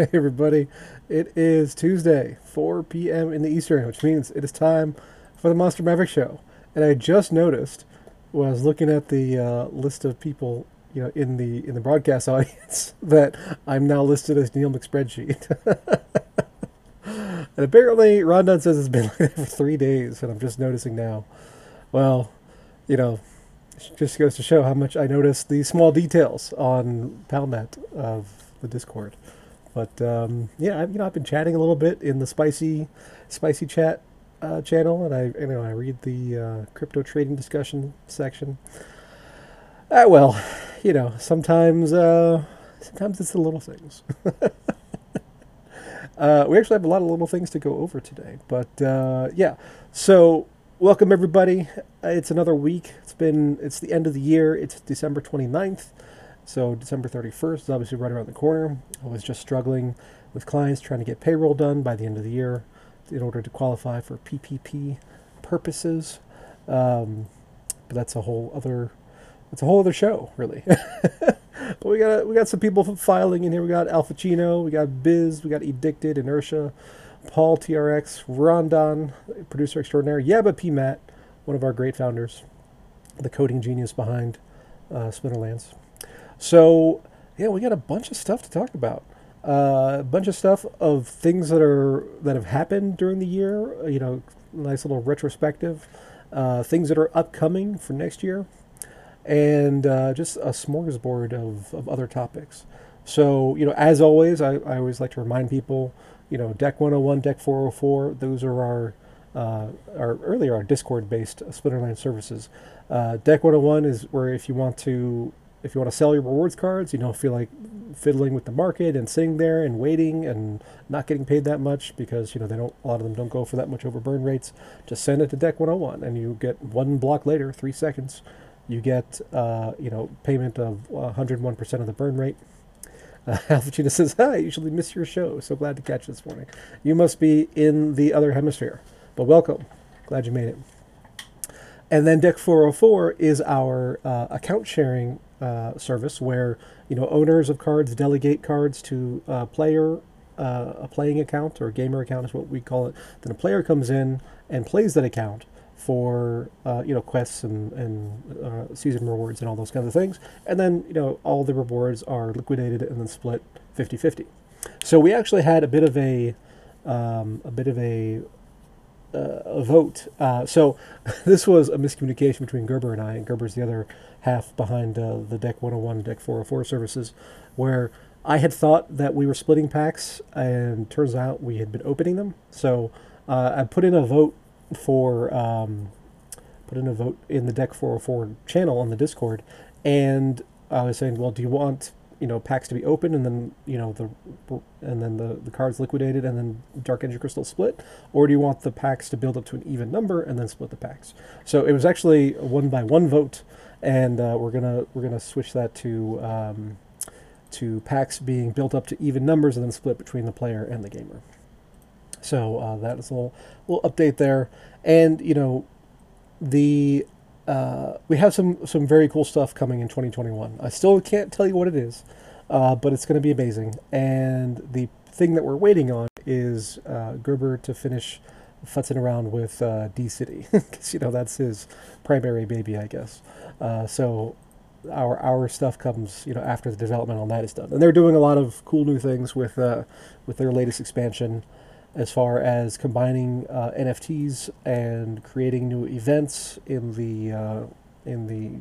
Hey everybody, it is Tuesday, 4 p.m. in the Eastern, which means it is time for the Monster Maverick Show. And I just noticed when I was looking at the uh, list of people, you know, in the in the broadcast audience, that I'm now listed as Neil McSpreadsheet. and apparently, Rondon says it's been like that for three days, and I'm just noticing now. Well, you know, it just goes to show how much I notice the small details on PalNet of the Discord. But um, yeah, I've, you know, I've been chatting a little bit in the spicy, spicy chat uh, channel, and I, you know, I read the uh, crypto trading discussion section. Ah, well, you know, sometimes, uh, sometimes it's the little things. uh, we actually have a lot of little things to go over today, but uh, yeah. So, welcome everybody. Uh, It's another week. It's been, it's the end of the year. It's December 29th. So December 31st is obviously right around the corner. I was just struggling with clients trying to get payroll done by the end of the year in order to qualify for PPP purposes. Um, but that's a whole other that's a whole other show, really. but we got we got some people filing in here. We got Alpha Chino, we got Biz, we got Addicted, Inertia, Paul TRX, Rondon, producer extraordinaire, Yabba P Matt, one of our great founders, the coding genius behind uh, Splinterlands. So yeah, we got a bunch of stuff to talk about. Uh, a bunch of stuff of things that are that have happened during the year. You know, nice little retrospective. Uh, things that are upcoming for next year, and uh, just a smorgasbord of, of other topics. So you know, as always, I, I always like to remind people, you know, Deck 101, Deck 404. Those are our uh, our earlier our Discord-based Splinterland services. Uh, Deck 101 is where if you want to if you want to sell your rewards cards, you don't feel like fiddling with the market and sitting there and waiting and not getting paid that much because you know they don't a lot of them don't go for that much over burn rates. Just send it to Deck 101 and you get one block later, three seconds, you get uh, you know payment of 101% of the burn rate. Uh, says, "Hi, I usually miss your show. So glad to catch this morning. You must be in the other hemisphere, but welcome. Glad you made it." And then Deck 404 is our uh, account sharing uh, service where you know owners of cards delegate cards to a player, uh, a playing account or gamer account is what we call it. Then a player comes in and plays that account for uh, you know quests and, and uh, season rewards and all those kinds of things. And then you know all the rewards are liquidated and then split 50-50. So we actually had a bit of a um, a bit of a uh, a vote. Uh, so this was a miscommunication between Gerber and I, and Gerber's the other half behind uh, the Deck 101 Deck 404 services, where I had thought that we were splitting packs, and turns out we had been opening them. So uh, I put in a vote for um, put in a vote in the Deck 404 channel on the Discord, and I was saying, well, do you want you know packs to be open and then you know the and then the, the cards liquidated and then dark energy crystal split or do you want the packs to build up to an even number and then split the packs so it was actually one by one vote and uh, we're gonna we're gonna switch that to um, to packs being built up to even numbers and then split between the player and the gamer so uh, that is a little, little update there and you know the uh, we have some some very cool stuff coming in 2021. I still can't tell you what it is, uh, but it's going to be amazing. And the thing that we're waiting on is uh, Gerber to finish futzing around with uh, D City because you know that's his primary baby, I guess. Uh, so our our stuff comes you know after the development on that is done, and they're doing a lot of cool new things with uh, with their latest expansion as far as combining uh, NFTs and creating new events in the uh, in the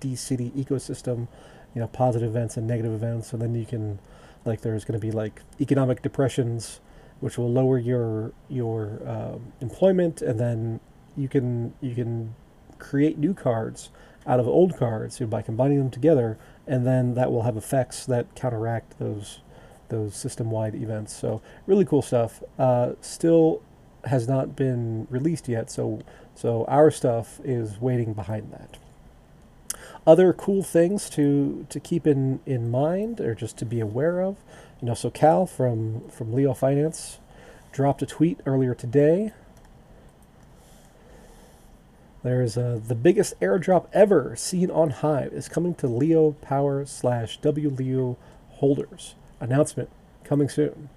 D City ecosystem. You know, positive events and negative events, and then you can, like, there's going to be like economic depressions, which will lower your your um, employment, and then you can you can create new cards out of old cards by combining them together, and then that will have effects that counteract those those system-wide events. So really cool stuff. Uh, still has not been released yet, so so our stuff is waiting behind that. Other cool things to to keep in in mind or just to be aware of, you know. So Cal from from Leo Finance dropped a tweet earlier today. There's the biggest airdrop ever seen on Hive is coming to Leo Power slash W Leo holders announcement coming soon.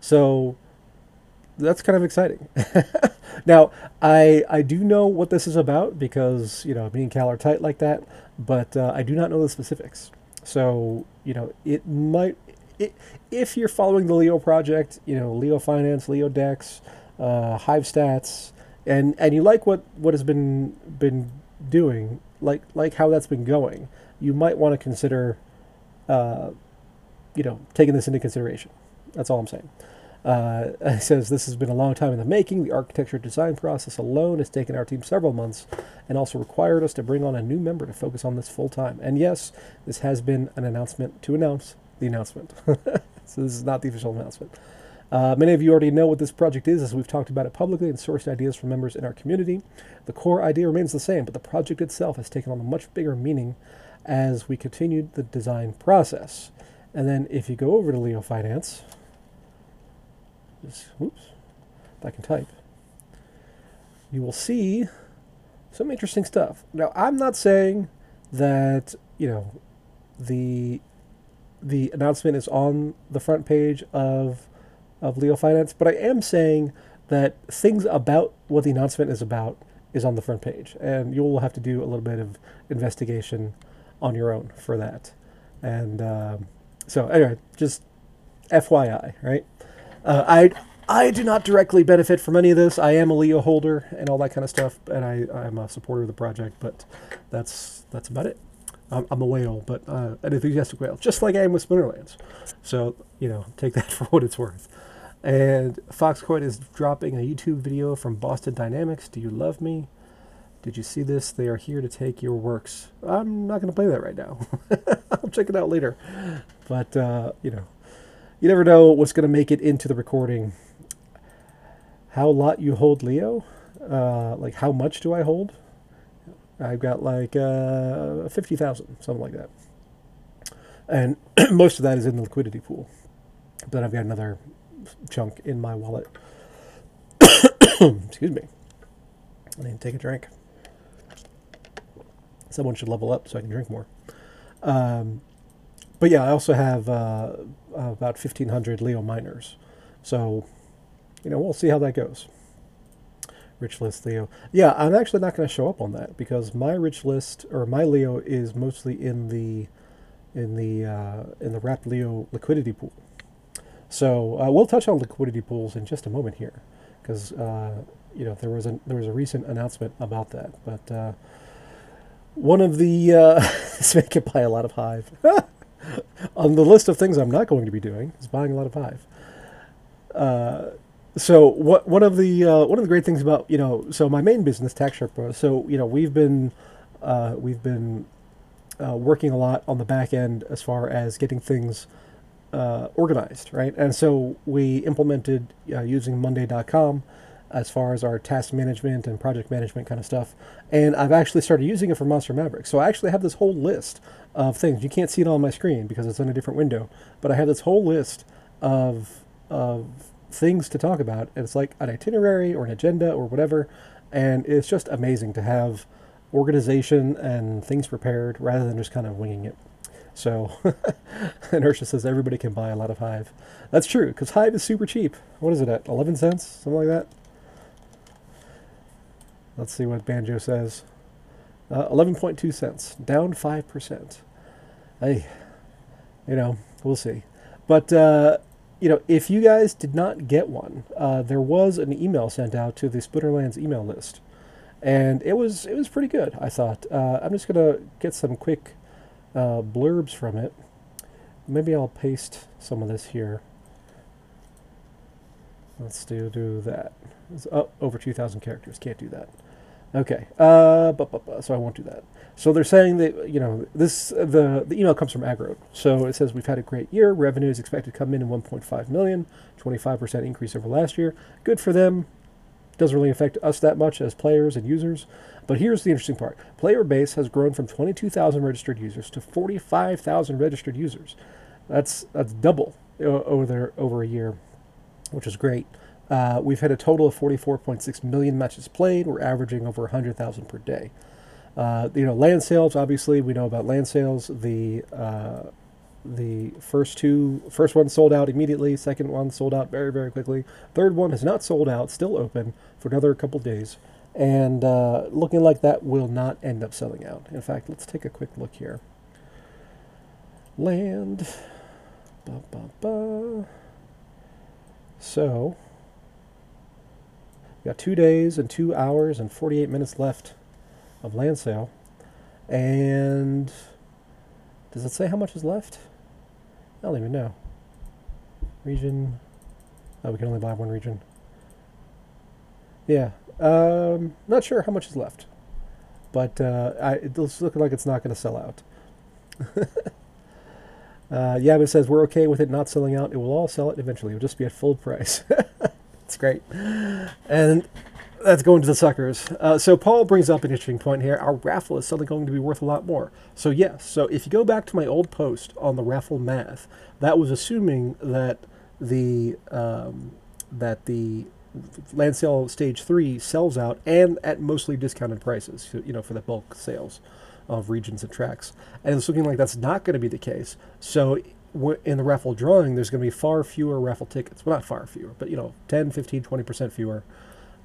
So that's kind of exciting. now, I I do know what this is about because you know me and Cal are tight like that, but uh, I do not know the specifics. So you know it might if you're following the Leo project, you know Leo Finance, Leo Dex, uh, Hive Stats, and and you like what what has been been doing, like like how that's been going, you might want to consider, uh, you know, taking this into consideration. That's all I'm saying. Uh, it says this has been a long time in the making. The architecture design process alone has taken our team several months and also required us to bring on a new member to focus on this full time. And yes, this has been an announcement to announce the announcement. so this is not the official announcement. Uh, many of you already know what this project is as we've talked about it publicly and sourced ideas from members in our community. The core idea remains the same, but the project itself has taken on a much bigger meaning as we continued the design process. And then if you go over to Leo Finance, just, oops, if I can type, you will see some interesting stuff. Now, I'm not saying that, you know, the the announcement is on the front page of of Leo Finance, but I am saying that things about what the announcement is about is on the front page, and you'll have to do a little bit of investigation on your own for that. And um, so, anyway, just FYI, right? Uh, I I do not directly benefit from any of this. I am a Leo holder and all that kind of stuff, and I I'm a supporter of the project, but that's that's about it. I'm, a whale, but uh, an enthusiastic whale, just like I am with Splinterlands. So you know, take that for what it's worth. And Foxcoin is dropping a YouTube video from Boston Dynamics. Do you love me? Did you see this? They are here to take your works. I'm not going to play that right now. I'll check it out later. But, uh, you know, you never know what's going to make it into the recording. How lot you hold, Leo? Uh, like, how much do I hold? I've got like uh, 50,000, something like that. And most of that is in the liquidity pool. But then I've got another chunk in my wallet. Excuse me. I need to take a drink. Someone should level up so I can drink more. Um, but yeah, I also have uh, about 1,500 Leo miners. So, you know, we'll see how that goes. Rich list Leo. Yeah, I'm actually not going to show up on that because my rich list or my Leo is mostly in the in the uh, in the wrapped Leo liquidity pool. So uh, we'll touch on liquidity pools in just a moment here, because uh, you know there was a there was a recent announcement about that. But uh, one of the uh, this may get buy a lot of Hive on the list of things I'm not going to be doing is buying a lot of Hive. Uh, so what one of the uh, one of the great things about you know so my main business Tax Sherpa so you know we've been we've been working a lot on the back end as far as getting things uh, organized, right? And so we implemented uh, using Monday.com as far as our task management and project management kind of stuff. And I've actually started using it for Monster Maverick. So I actually have this whole list of things. You can't see it on my screen because it's in a different window, but I have this whole list of of things to talk about. And it's like an itinerary or an agenda or whatever. And it's just amazing to have organization and things prepared rather than just kind of winging it. So, Inertia says everybody can buy a lot of Hive. That's true, because Hive is super cheap. What is it at? 11 cents? Something like that? Let's see what Banjo says. Uh, 11.2 cents, down 5%. Hey, you know, we'll see. But, uh, you know, if you guys did not get one, uh, there was an email sent out to the Splinterlands email list. And it was it was pretty good, I thought. Uh, I'm just to get some quick uh, blurbs from it. Maybe I'll paste some of this here. Let's do, do that. It's, oh, over 2,000 characters. Can't do that. Okay. Uh, bu- bu- bu- so I won't do that. So they're saying that, you know, this the, the email comes from Agro. So it says we've had a great year. Revenue is expected to come in at 1.5 million, 25% increase over last year. Good for them. Doesn't really affect us that much as players and users. But here's the interesting part player base has grown from 22,000 registered users to 45,000 registered users. That's, that's double over, there, over a year, which is great. Uh, we've had a total of 44.6 million matches played. We're averaging over 100,000 per day. Uh, you know, land sales, obviously, we know about land sales. The uh, the first two, first one sold out immediately. Second one sold out very very quickly. Third one has not sold out, still open for another couple days, and uh, looking like that will not end up selling out. In fact, let's take a quick look here. Land. Ba, ba, ba. So, we got two days and two hours and 48 minutes left of land sale. And does it say how much is left? I don't even know. Region. Oh, we can only buy one region. Yeah. Um, not sure how much is left. But uh, I, it's looking like it's not going to sell out. uh, it says we're okay with it not selling out. It will all sell it eventually. It will just be at full price. it's great. And that's going to the suckers. Uh, so Paul brings up an interesting point here. Our raffle is suddenly going to be worth a lot more. So yes. So if you go back to my old post on the raffle math, that was assuming that the um, that the land sale stage three sells out and at mostly discounted prices. You know, for the bulk sales of regions and tracks. And it's looking like that's not going to be the case. So in the raffle drawing, there's going to be far fewer raffle tickets. Well, not far fewer, but you know, 10, 15, 20% fewer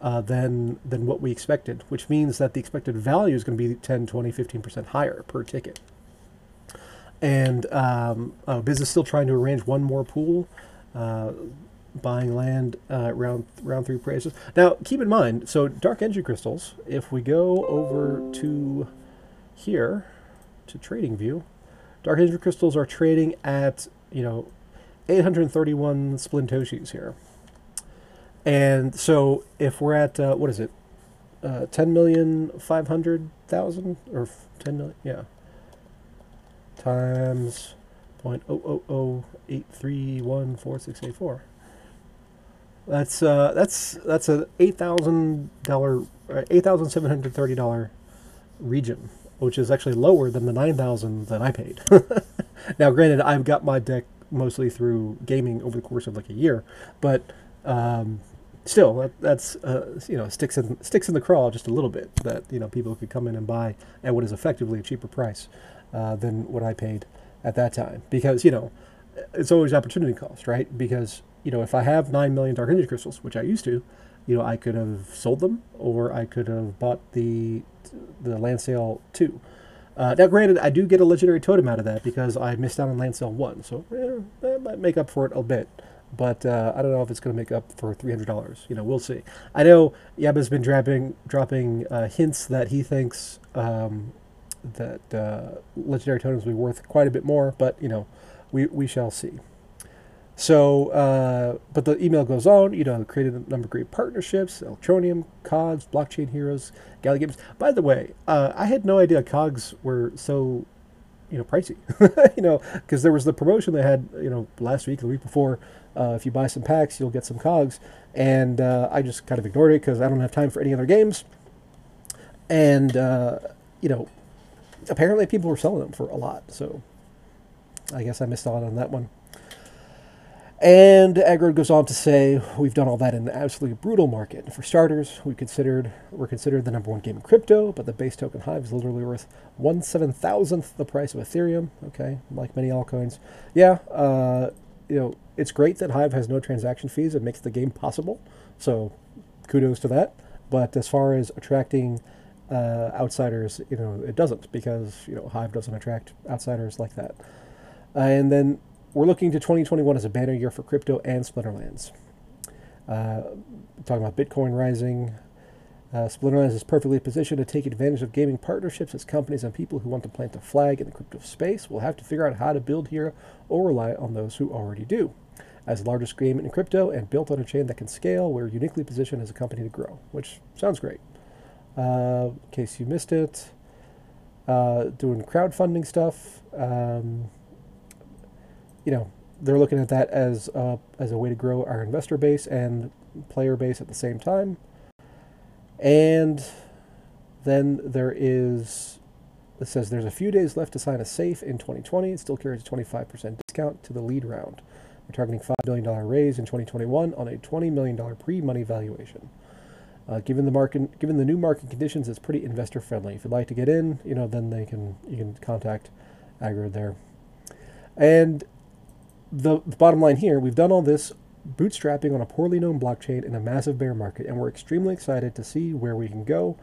uh, than than what we expected, which means that the expected value is going to be 10, 20, 15% higher per ticket. And um, uh, Biz is still trying to arrange one more pool, uh, buying land uh, round round three prices. Now, keep in mind, so dark energy crystals. If we go over to here to Trading View, dark energy crystals are trading at you know 831 splintoshis here. And so if we're at, uh, what is it, uh, 10 million 500,000 or 10 million, yeah, times point oh oh oh eight three one four six eight four. That's uh, that's that's a eight thousand dollar uh, eight thousand seven hundred thirty dollar region, which is actually lower than the nine thousand that I paid. now, granted, I've got my deck mostly through gaming over the course of like a year, but um, still, that, that's uh, you know sticks in sticks in the craw just a little bit. That you know people could come in and buy at what is effectively a cheaper price uh, than what I paid at that time, because you know it's always opportunity cost, right? Because you know if I have nine million dark energy crystals, which I used to, you know I could have sold them, or I could have bought the the land sale two. Uh, now, granted, I do get a legendary totem out of that because I missed out on land sale one, so eh, that might make up for it a bit but uh, I don't know if it's going to make up for three hundred dollars. You know, we'll see. I know Yaba's been dropping dropping uh, hints that he thinks um, that uh, legendary totems will be worth quite a bit more, but you know, we we shall see. So, uh, but the email goes on. You know, created a number of great partnerships: Electroneum, Cogs, Blockchain Heroes, Gala Games. By the way, uh, I had no idea Cogs were so you know pricey you know because there was the promotion they had you know last week the week before uh, if you buy some packs you'll get some cogs and uh, i just kind of ignored it because i don't have time for any other games and uh, you know apparently people were selling them for a lot so i guess i missed out on that one and Aggro goes on to say, we've done all that in an absolutely brutal market. For starters, we considered we're considered the number one game in crypto, but the base token Hive is literally worth one seven thousandth the price of Ethereum. Okay, like many altcoins. Yeah, uh, you know it's great that Hive has no transaction fees. It makes the game possible. So kudos to that. But as far as attracting uh, outsiders, you know, it doesn't because you know Hive doesn't attract outsiders like that. Uh, and then we're looking to 2021 as a banner year for crypto and Splinterlands. Uh, talking about Bitcoin rising. Uh, Splinterlands is perfectly positioned to take advantage of gaming partnerships as companies and people who want to plant a flag in the crypto space will have to figure out how to build here or rely on those who already do. As the largest game in crypto and built on a chain that can scale, we're uniquely positioned as a company to grow, which sounds great. Uh, in case you missed it, uh, doing crowdfunding stuff. Um, you know, they're looking at that as a, as a way to grow our investor base and player base at the same time. And then there is, it says there's a few days left to sign a safe in 2020. It still carries a 25% discount to the lead round. We're targeting $5 billion raise in 2021 on a $20 million pre-money valuation. Uh, given the market, given the new market conditions, it's pretty investor friendly. If you'd like to get in, you know, then they can you can contact Aggro there. And the, the bottom line here, we've done all this bootstrapping on a poorly known blockchain in a massive bear market, and we're extremely excited to see where we can go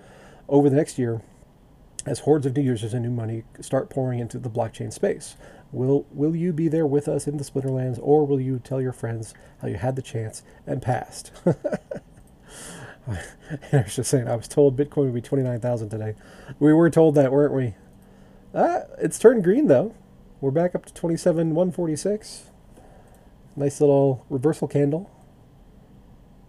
over the next year as hordes of new users and new money start pouring into the blockchain space. Will will you be there with us in the Splinterlands, or will you tell your friends how you had the chance and passed? I was just saying, I was told Bitcoin would be twenty nine thousand today. We were told that, weren't we? Ah, it's turned green though. We're back up to twenty seven one forty six. Nice little reversal candle.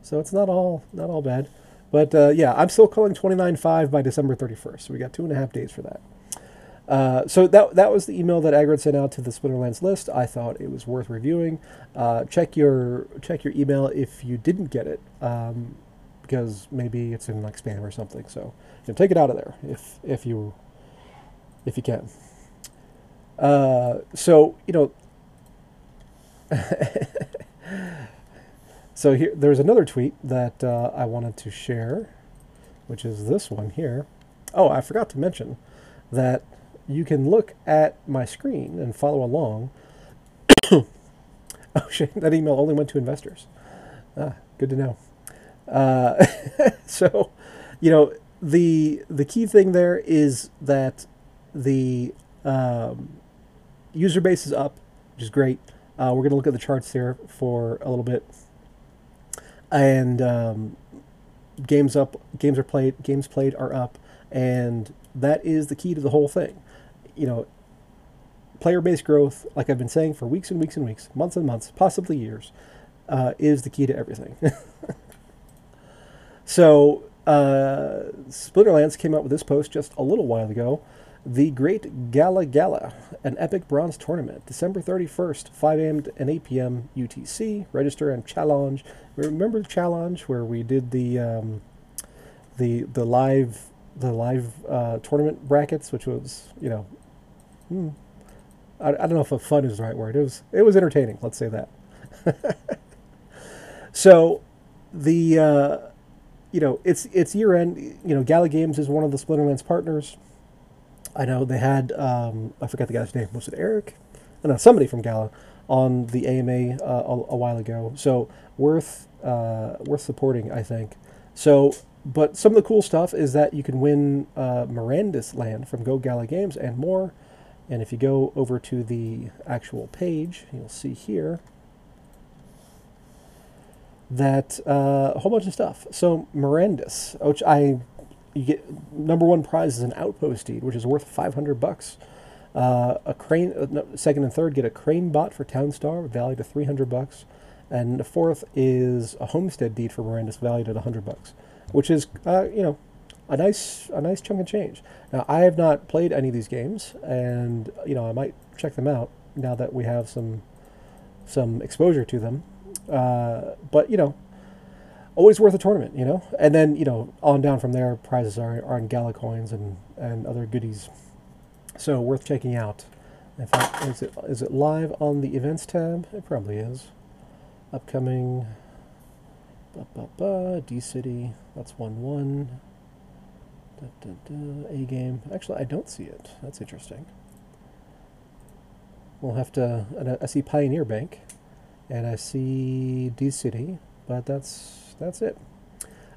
So it's not all not all bad. But uh, yeah, I'm still calling 29.5 by December 31st. So we got two and a half days for that. Uh, so that that was the email that Aggroed sent out to the Splinterlands list. I thought it was worth reviewing. Uh, check your check your email if you didn't get it, um, because maybe it's in like spam or something. So you know, take it out of there if if you if you can. Uh, so you know. So here, there's another tweet that uh, I wanted to share, which is this one here. Oh, I forgot to mention that you can look at my screen and follow along. oh shit! That email only went to investors. Ah, good to know. Uh, so, you know, the the key thing there is that the um, user base is up, which is great. Uh, we're going to look at the charts here for a little bit and um, games up, games are played, games played are up, and that is the key to the whole thing. You know, player base growth, like I've been saying for weeks and weeks and weeks, months and months, possibly years, uh, is the key to everything. so, uh, Splinterlands came out with this post just a little while ago the Great Gala Gala, an epic bronze tournament, December 31st, 5 a.m. and 8 p.m. UTC. Register and challenge. Remember the challenge where we did the um, the the live the live uh, tournament brackets, which was you know, hmm, I, I don't know if a fun is the right word. It was it was entertaining. Let's say that. so the uh, you know it's it's year end. You know, Gala Games is one of the Splinterlands partners. I know they had um, I forgot the guy's name. Was it Eric? I know somebody from Gala on the AMA uh, a, a, while ago. So worth uh, worth supporting, I think. So, but some of the cool stuff is that you can win uh, Mirandus land from Go Gala Games and more. And if you go over to the actual page, you'll see here that uh, a whole bunch of stuff. So Mirandus, which I you get number one prize is an outpost deed, which is worth 500 bucks. Uh, a crane, uh, no, second and third get a crane bot for Townstar, valued at 300 bucks, and the fourth is a homestead deed for Mirandus, valued at 100 bucks, which is uh, you know a nice a nice chunk of change. Now I have not played any of these games, and you know I might check them out now that we have some some exposure to them. Uh, but you know always worth a tournament, you know. And then you know on down from there, prizes are are in Gala coins and and other goodies. So worth checking out. In fact, is it is it live on the events tab? It probably is. Upcoming. Ba, ba, ba, D City. That's one one. Da, da, da, a game. Actually, I don't see it. That's interesting. We'll have to. I see Pioneer Bank, and I see D City, but that's that's it.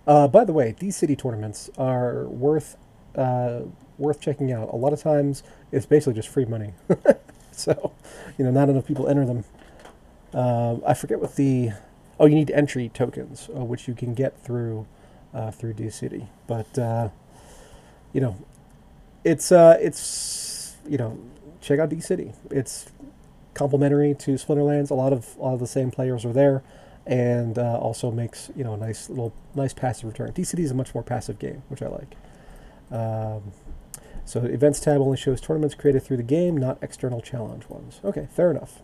Uh, by the way, these city tournaments are worth uh, worth checking out. A lot of times, it's basically just free money. so, you know, not enough people enter them. Uh, I forget what the oh, you need entry tokens, uh, which you can get through uh, through D City. But uh, you know, it's it's you know, check out D City. It's complementary to Splinterlands. A lot of a lot of the same players are there and uh, also makes you know a nice little nice passive return. DCD is a much more passive game, which I like. Um, so events tab only shows tournaments created through the game, not external challenge ones. Okay, fair enough.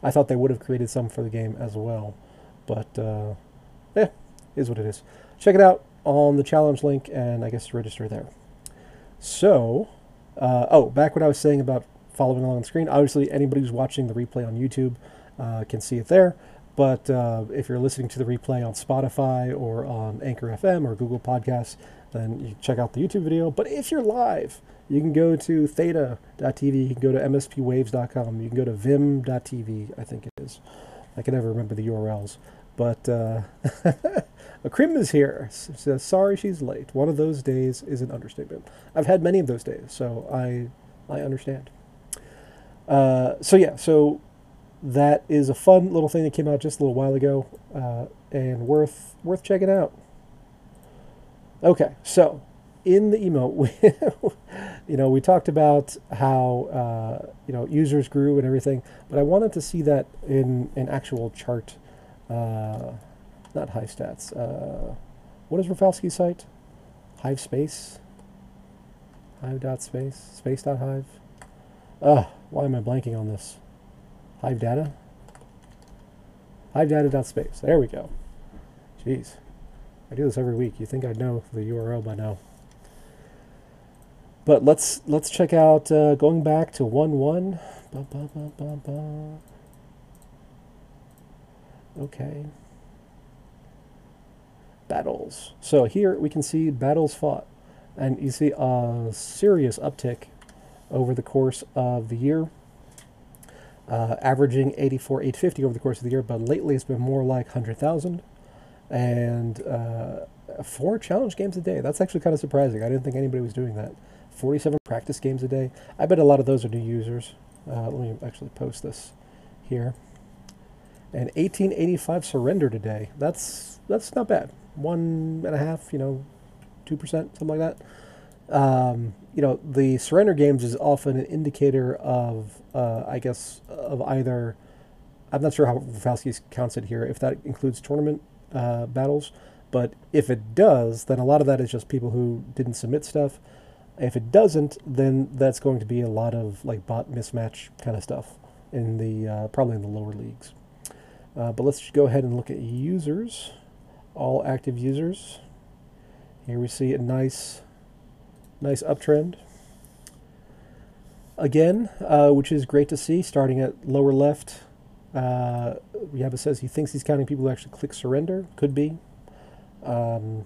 I thought they would have created some for the game as well, but uh, yeah, is what it is. Check it out on the challenge link, and I guess register there. So, uh, oh, back what I was saying about following along on the screen. Obviously, anybody who's watching the replay on YouTube uh, can see it there. But uh, if you're listening to the replay on Spotify or on Anchor FM or Google Podcasts, then you check out the YouTube video. But if you're live, You can go to theta.tv, you can go to mspwaves.com, you can go to vimm.tv, I think it is. I can never remember the URLs. But uh, Krim is here. Says, sorry she's late. One of those days is an understatement. I've had many of those days, so I, I understand. Uh, so yeah, so that is a fun little thing that came out just a little while ago, uh, and worth worth checking out. Okay, so in the email, we, you know, we talked about how uh, you know users grew and everything, but I wanted to see that in an actual chart, uh, not Hivestats. Uh, what is Rafalski's site? Hive Space. Hive dot space space dot hive. Ugh, why am I blanking on this? Hive data. Hive data space. There we go. Jeez. I do this every week. You think I'd know the URL by now. But let's let's check out uh, going back to one one. Ba, ba, ba, okay. Battles. So here we can see battles fought, and you see a serious uptick over the course of the year. Uh, averaging 84, 850 over the course of the year, but lately it's been more like 100,000 and uh, four challenge games a day. That's actually kind of surprising. I didn't think anybody was doing that. 47 practice games a day. I bet a lot of those are new users. Uh, let me actually post this here. And 1885 surrender today. That's that's not bad. One and a half, you know, two percent, something like that. Um, you know, the surrender games is often an indicator of, uh, I guess, of either. I'm not sure how Rafalski counts it here. If that includes tournament uh, battles. But if it does, then a lot of that is just people who didn't submit stuff. If it doesn't, then that's going to be a lot of like bot mismatch kind of stuff in the uh, probably in the lower leagues. Uh, but let's go ahead and look at users, all active users. Here we see a nice, nice uptrend. Again, uh, which is great to see, starting at lower left, uh, Yaba says he thinks he's counting people who actually click surrender. Could be. Um,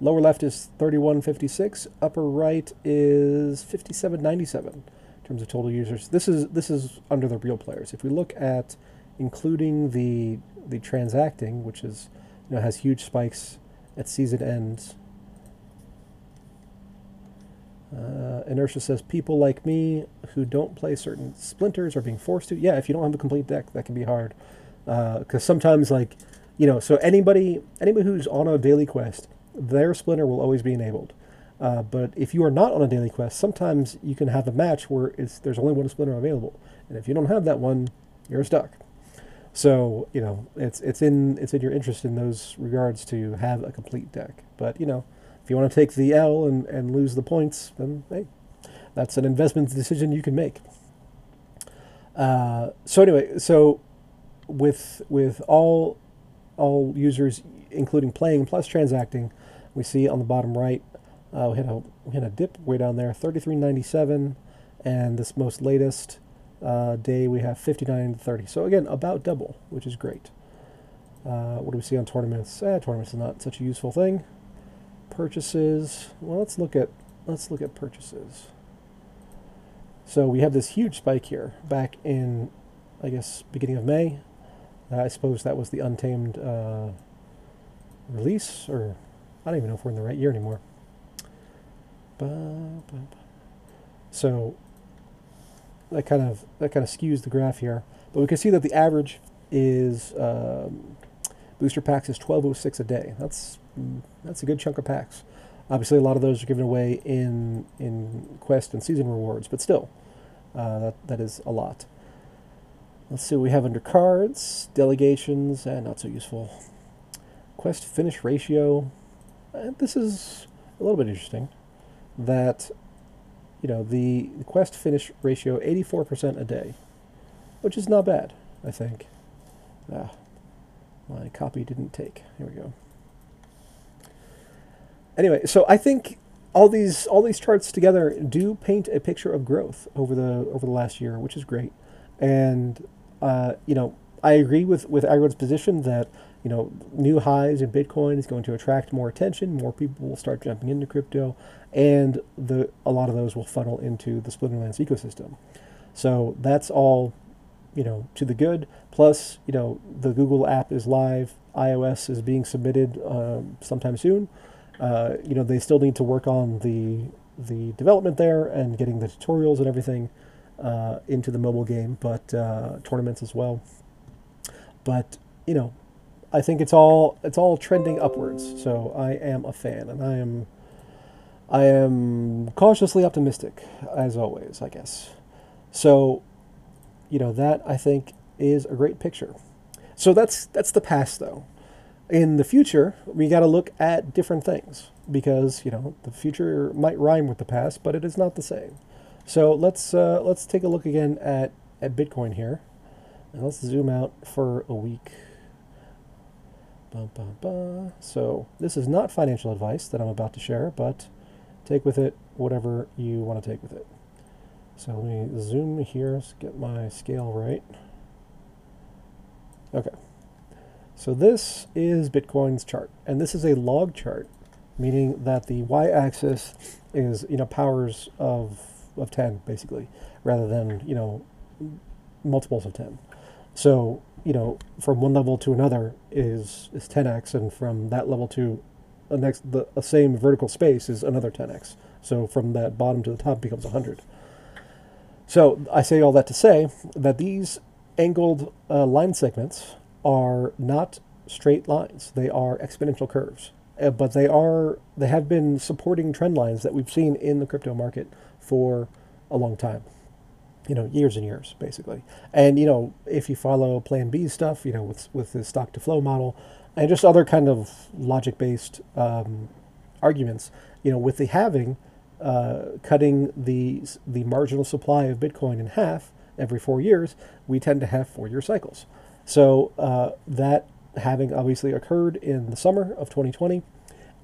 lower left is 3156. Upper right is 5797 in terms of total users. This is this is under the real players. If we look at including the the transacting, which is you know has huge spikes at season ends. Uh, Inertia says people like me who don't play certain splinters are being forced to. Yeah, if you don't have a complete deck, that can be hard. Because uh, sometimes like you know so anybody anybody who's on a daily quest their splinter will always be enabled. Uh, but if you are not on a daily quest sometimes you can have a match where there's only one splinter available. And if you don't have that one you're stuck. So you know it's it's in it's in your interest in those regards to have a complete deck. But you know if you want to take the L and, and lose the points then hey that's an investment decision you can make uh, so anyway so with with all all users, including playing plus transacting, we see on the bottom right, uh, we hit a we hit a dip way down there, 33.97, and this most latest uh, day we have 59.30. So again, about double, which is great. Uh, what do we see on tournaments? Eh, tournaments is not such a useful thing. Purchases. Well, let's look at let's look at purchases. So we have this huge spike here back in, I guess, beginning of May. I suppose that was the Untamed uh, release, or I don't even know if we're in the right year anymore. So that kind of that kind of skews the graph here, but we can see that the average is um, booster packs is 1206 a day. That's that's a good chunk of packs. Obviously, a lot of those are given away in in quest and season rewards, but still, uh, that that is a lot. Let's see what we have under cards, delegations, and not so useful. Quest finish ratio. And this is a little bit interesting. That, you know, the, the quest finish ratio 84% a day, which is not bad, I think. Ah, my copy didn't take. Here we go. Anyway, so I think all these all these charts together do paint a picture of growth over the over the last year, which is great. And uh, you know, I agree with with Aggroed's position that you know, new highs in Bitcoin is going to attract more attention. More people will start jumping into crypto, and the a lot of those will funnel into the Splinterlands ecosystem. So that's all, you know, to the good. Plus, you know, the Google app is live. iOS is being submitted um, sometime soon. Uh, you know, they still need to work on the the development there and getting the tutorials and everything uh, into the mobile game, but uh, tournaments as well. But you know, I think it's all it's all trending upwards. So I am a fan, and I am I am cautiously optimistic as always. I guess. So, you know that I think is a great picture. So that's that's the past though. In the future, we got to look at different things because you know the future might rhyme with the past, but it is not the same. So let's uh, let's take a look again at at Bitcoin here, and let's zoom out for a week. So this is not financial advice that I'm about to share, but take with it whatever you want to take with it. So let me zoom here, get my scale right. Okay. So this is Bitcoin's chart, and this is a log chart, meaning that the y-axis is you know powers of of 10 basically, rather than you know multiples of 10. So you know from one level to another is is 10x, and from that level to the next the, the same vertical space is another 10x. So from that bottom to the top becomes 100. So I say all that to say that these angled uh, line segments are not straight lines. They are exponential curves. Uh, but they are they have been supporting trend lines that we've seen in the crypto market for a long time. You know, years and years, basically. And you know, if you follow Plan B stuff, you know, with with the stock to flow model, and just other kind of logic based um, arguments, you know, with the halving, uh, cutting the the marginal supply of Bitcoin in half every four years, we tend to have four year cycles. So uh, that halving obviously occurred in the summer of 2020,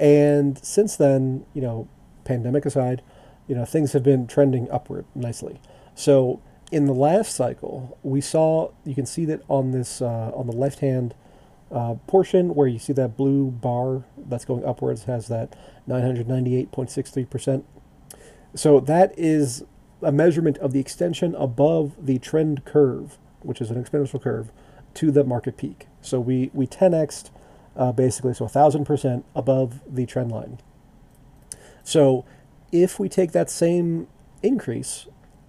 and since then, you know, pandemic aside, you know, things have been trending upward nicely. So in the last cycle, we saw you can see that on this uh, on the left hand uh, portion where you see that blue bar that's going upwards has that 998.63 percent. So that is a measurement of the extension above the trend curve, which is an exponential curve, to the market peak. So we we 10xed uh, basically, so 1,000% above the trend line. So if we take that same increase,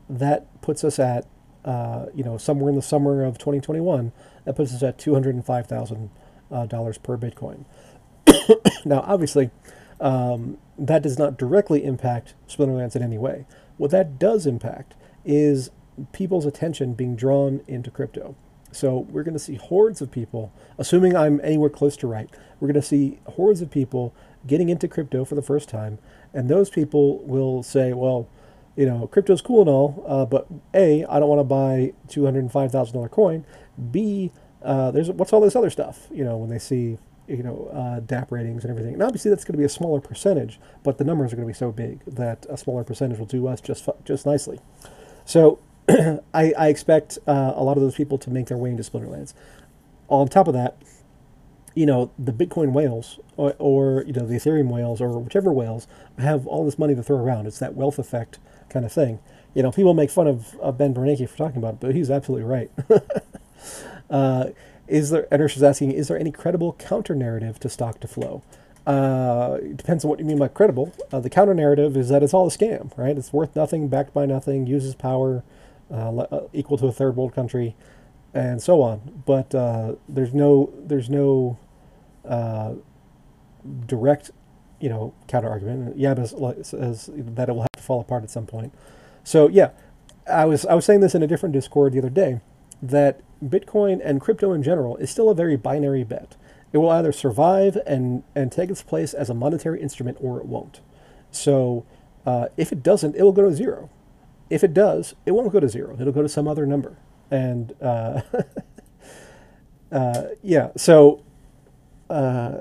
that puts us at, uh, you know, somewhere in the summer of 2021, that puts us at $205,000 uh, per Bitcoin. now, obviously, um, that does not directly impact Splinterlands in any way. What that does impact is people's attention being drawn into crypto. So we're going to see hordes of people, assuming I'm anywhere close to right, we're going to see hordes of people getting into crypto for the first time. And those people will say, well, you know, crypto's cool and all, uh, but A, I don't want to buy $205,000 coin. B, uh, there's what's all this other stuff, you know, when they see, you know, uh, DApp ratings and everything. And obviously that's going to be a smaller percentage, but the numbers are going to be so big that a smaller percentage will do us just, just nicely. So I, I, expect uh, a lot of those people to make their way into Splinterlands. On top of that, you know, the Bitcoin whales or, or, you know the Ethereum whales or whichever whales have all this money to throw around. It's that wealth effect kind of thing. You know, people make fun of, of Ben Bernanke for talking about it, but he's absolutely right. uh, is there? And is asking, is there any credible counter narrative to stock to flow? Uh, it depends on what you mean by credible. Uh, the counter narrative is that it's all a scam, right? It's worth nothing, backed by nothing, uses power, uh, equal to a third world country, and so on. But uh, there's no there's no uh, direct, you know, counter argument. Yabba says that it will have to fall apart at some point. So yeah, I was I was saying this in a different Discord the other day that Bitcoin and crypto in general is still a very binary bet. It will either survive and and take its place as a monetary instrument or it won't. So uh, if it doesn't, it will go to zero if it does, it won't go to zero. It'll go to some other number. And uh, uh, yeah, so uh,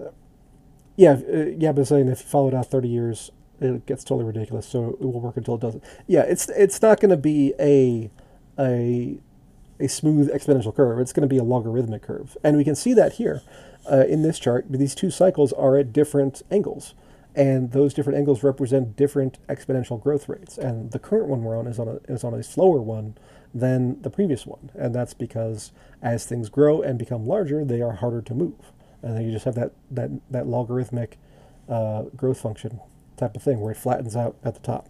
yeah, uh, yeah, but saying if you follow it out 30 years, it gets totally ridiculous. So it will work until it doesn't. Yeah, it's it's not going to be a a a smooth exponential curve. It's going to be a logarithmic curve, and we can see that here. uh, in this chart, these two cycles are at different angles. And those different angles represent different exponential growth rates. And the current one we're on is on a, is on a slower one than the previous one. And that's because as things grow and become larger, they are harder to move. And then you just have that, that, that logarithmic uh, growth function type of thing where it flattens out at the top.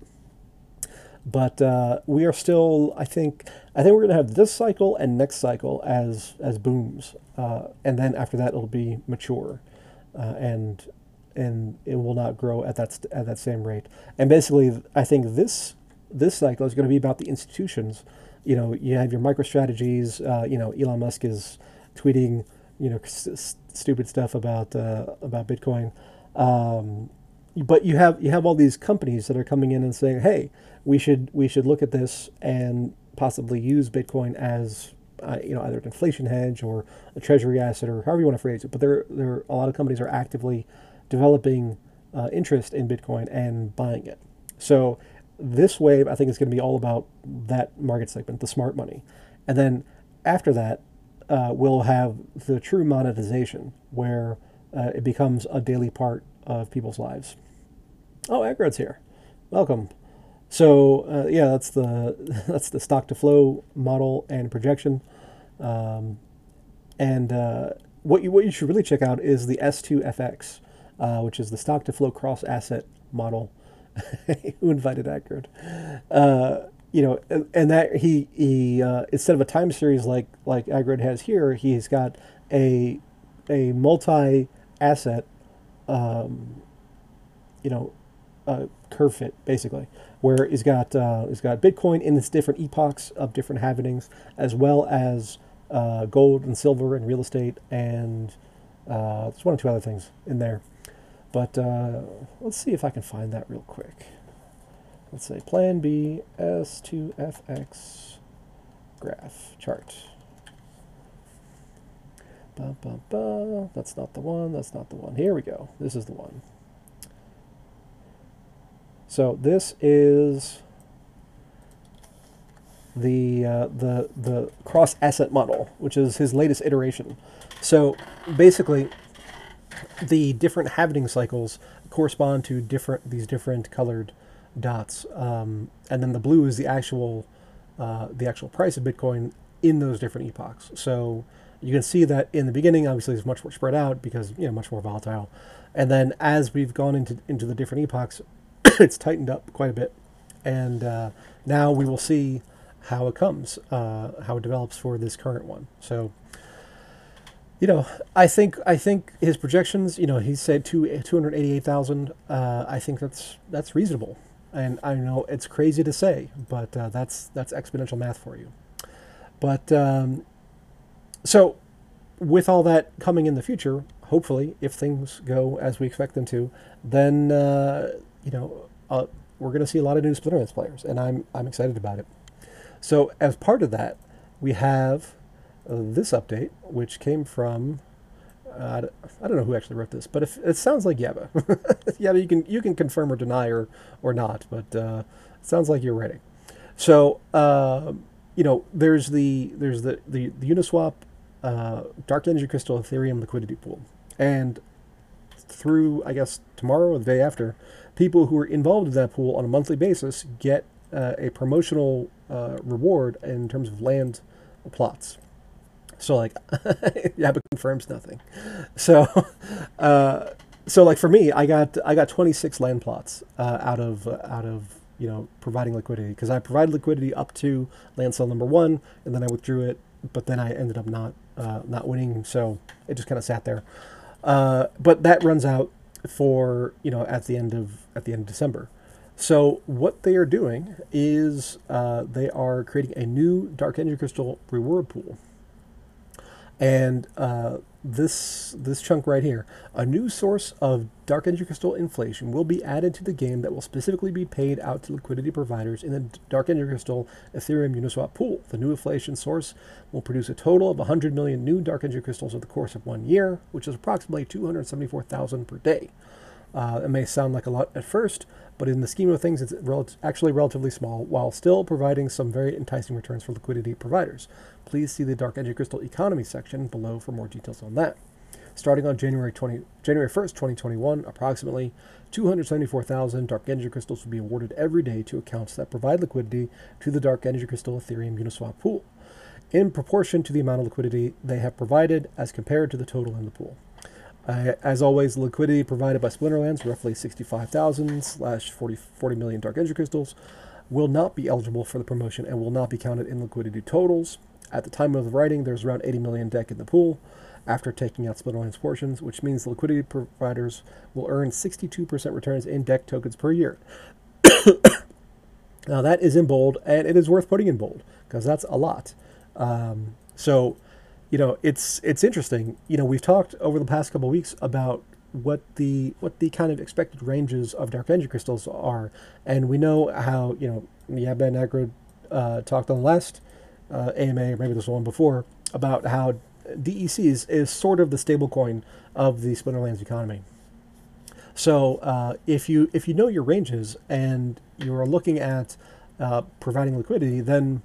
But uh, we are still, I think, I think we're going to have this cycle and next cycle as as booms, uh, and then after that it'll be mature, uh, and and it will not grow at that at that same rate. And basically, I think this this cycle is going to be about the institutions. You know, you have your MicroStrategies. Uh, you know, Elon Musk is tweeting, you know, st- stupid stuff about uh, about Bitcoin. Um, but you have you have all these companies that are coming in and saying, "Hey, we should we should look at this and possibly use Bitcoin as uh, you know either an inflation hedge or a treasury asset or however you want to phrase it." But there there a lot of companies are actively developing uh, interest in Bitcoin and buying it. So this wave, I think, is going to be all about that market segment, the smart money, and then after that, uh, we'll have the true monetization where uh, it becomes a daily part of people's lives. Oh, Aggroed's here. Welcome. So uh, yeah, that's the that's the stock to flow model and projection. Um, and uh, what you what you should really check out is the S2FX, uh, which is the stock to flow cross asset model. Who invited Aggroed? Uh, you know, and, and, that he he uh, instead of a time series like like Aggroed has here, he's got a a multi asset, um, you know, uh, curve fit basically, where he's got uh, he's got Bitcoin in its different epochs of different halvings, as well as uh, gold and silver and real estate and uh, there's one or two other things in there. But uh, let's see if I can find that real quick. Let's say Plan B S2FX graph chart. Ba, ba, ba. That's not the one. That's not the one. Here we go. This is the one. So this is the uh, the the cross asset model, which is his latest iteration. So basically, the different halving cycles correspond to different these different colored dots, um, and then the blue is the actual uh, the actual price of Bitcoin in those different epochs. So you can see that in the beginning, obviously, it's much more spread out because you know much more volatile, and then as we've gone into into the different epochs, it's tightened up quite a bit, and uh, now we will see how it comes, uh, how it develops for this current one. So, you know, I think I think his projections, you know, he said two two hundred eighty eight thousand. Uh, I think that's that's reasonable, and I know it's crazy to say, but uh, that's that's exponential math for you. But um, so, with all that coming in the future, hopefully, if things go as we expect them to, then uh, you know, uh, we're going to see a lot of new Splinterlands players, and I'm I'm excited about it. So as part of that, we have this update, which came from uh, I don't know who actually wrote this, but if, it sounds like Yeba. Yeba, you can you can confirm or deny or or not, but uh, it sounds like you're ready. So uh, you know, there's the there's the the, the Uniswap uh, Dark Energy Crystal Ethereum liquidity pool, and through I guess tomorrow or the day after, people who are involved in that pool on a monthly basis get uh, a promotional uh, reward in terms of land plots. So like, yeah, but confirms nothing. So, uh, so like for me, I got I got 26 land plots uh, out of uh, out of you know providing liquidity because I provided liquidity up to land sale number one, and then I withdrew it, but then I ended up not uh, not winning, so it just kind of sat there. but that runs out for you know at the end of at the end of December. So what they are doing is uh, they are creating a new Dark Energy Crystal reward pool, and uh, this this chunk right here, a new source of Dark Energy Crystal inflation will be added to the game that will specifically be paid out to liquidity providers in the Dark Energy Crystal Ethereum Uniswap pool. The new inflation source will produce a total of 100 million new Dark Energy Crystals over the course of one year, which is approximately 274,000 per day. Uh, it may sound like a lot at first, but in the scheme of things, it's rel- actually relatively small while still providing some very enticing returns for liquidity providers. Please see the Dark Energy Crystal Economy section below for more details on that. Starting on January 20, January 1st, 2021, approximately 274,000 Dark Energy Crystals will be awarded every day to accounts that provide liquidity to the Dark Energy Crystal Ethereum Uniswap pool, in proportion to the amount of liquidity they have provided as compared to the total in the pool. Uh, as always, liquidity provided by Splinterlands, roughly 65,000 slash 40, 40 million Dark Energy Crystals, will not be eligible for the promotion and will not be counted in liquidity totals. At the time of the writing, there's around 80 million deck in the pool after taking out Splinterlands portions, which means the liquidity providers will earn 62% returns in deck tokens per year. now, that is in bold, and it is worth putting in bold because that's a lot. Um, so, you know, it's it's interesting. You know, we've talked over the past couple weeks about what the what the kind of expected ranges of dark energy crystals are, and we know how you know Yaba and Agro uh, talked on the last uh, AMA, or maybe this one before, about how DECs is sort of the stablecoin of the Splinterlands economy. So uh, if you if you know your ranges and you are looking at uh, providing liquidity, then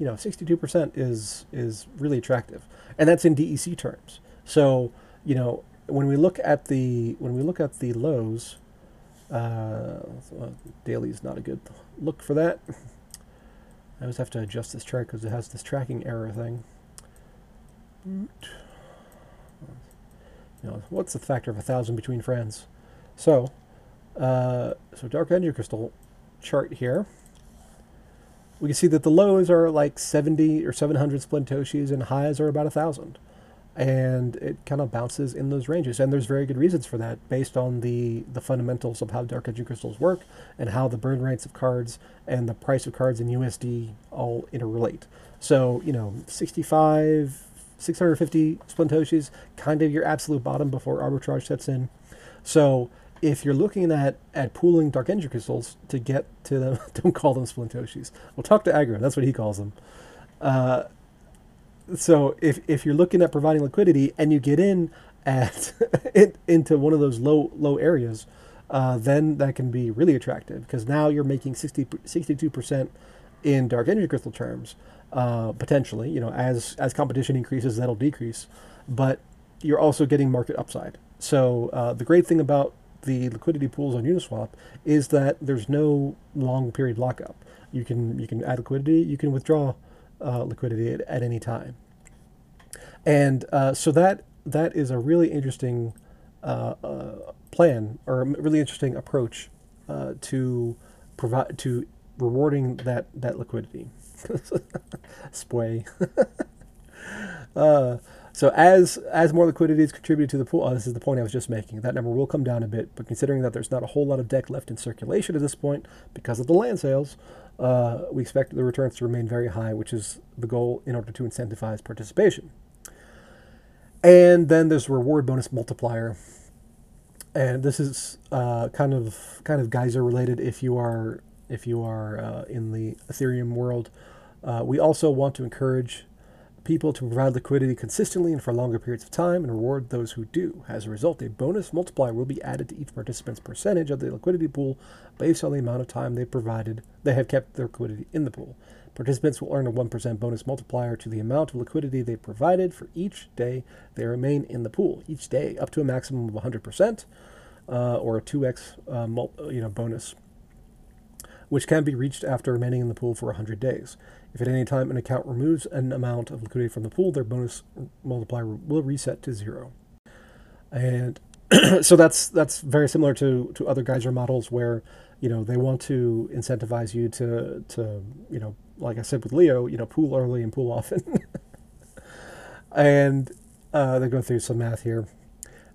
you know 62% is is really attractive, and that's in DEC terms. So you know when we look at the when we look at the lows, uh, daily is not a good look for that. I always have to adjust this chart because it has this tracking error thing. You know, what's the factor of a thousand between friends? So, uh, so dark energy crystal chart here. We can see that the lows are like 70 or 700 splintoshis and highs are about a thousand. And it kind of bounces in those ranges. And there's very good reasons for that based on the, the fundamentals of how dark energy crystals work and how the burn rates of cards and the price of cards in USD all interrelate. So, you know, 65, 650 splintoshis, kind of your absolute bottom before arbitrage sets in. So if you're looking at, at pooling dark energy crystals to get to them, don't call them splintoshis. We'll talk to Aggro, that's what he calls them. Uh, so if, if you're looking at providing liquidity and you get in at into one of those low low areas, uh, then that can be really attractive because now you're making 60, 62% in dark energy crystal terms uh, potentially. You know, as as competition increases, that'll decrease, but you're also getting market upside. So uh, the great thing about the liquidity pools on Uniswap is that there's no long period lockup. You can you can add liquidity, you can withdraw uh, liquidity at, at, any time, and uh, so that that is a really interesting uh, uh, plan or a really interesting approach to provide to rewarding that that liquidity. Spray. so as as more liquidity is contributed to the pool, oh, this is the point I was just making. That number will come down a bit, but considering that there's not a whole lot of deck left in circulation at this point because of the land sales, uh, we expect the returns to remain very high, which is the goal in order to incentivize participation. And then there's reward bonus multiplier, and this is uh, kind of kind of geyser related. If you are if you are uh, in the Ethereum world. Uh, we also want to encourage people to provide liquidity consistently and for longer periods of time and reward those who do. As a result, a bonus multiplier will be added to each participant's percentage of the liquidity pool based on the amount of time they provided they have kept their liquidity in the pool. Participants will earn a 1% bonus multiplier to the amount of liquidity they provided for each day they remain in the pool. Each day, up to a maximum of 100%, uh, or a 2x uh, mul- you know, bonus which can be reached after remaining in the pool for 100 days. If at any time an account removes an amount of liquidity from the pool, their bonus multiplier will reset to zero. And so that's that's very similar to, to other geyser models where you know they want to incentivize you to to you know like I said with Leo you know pool early and pool often, and uh, they go through some math here.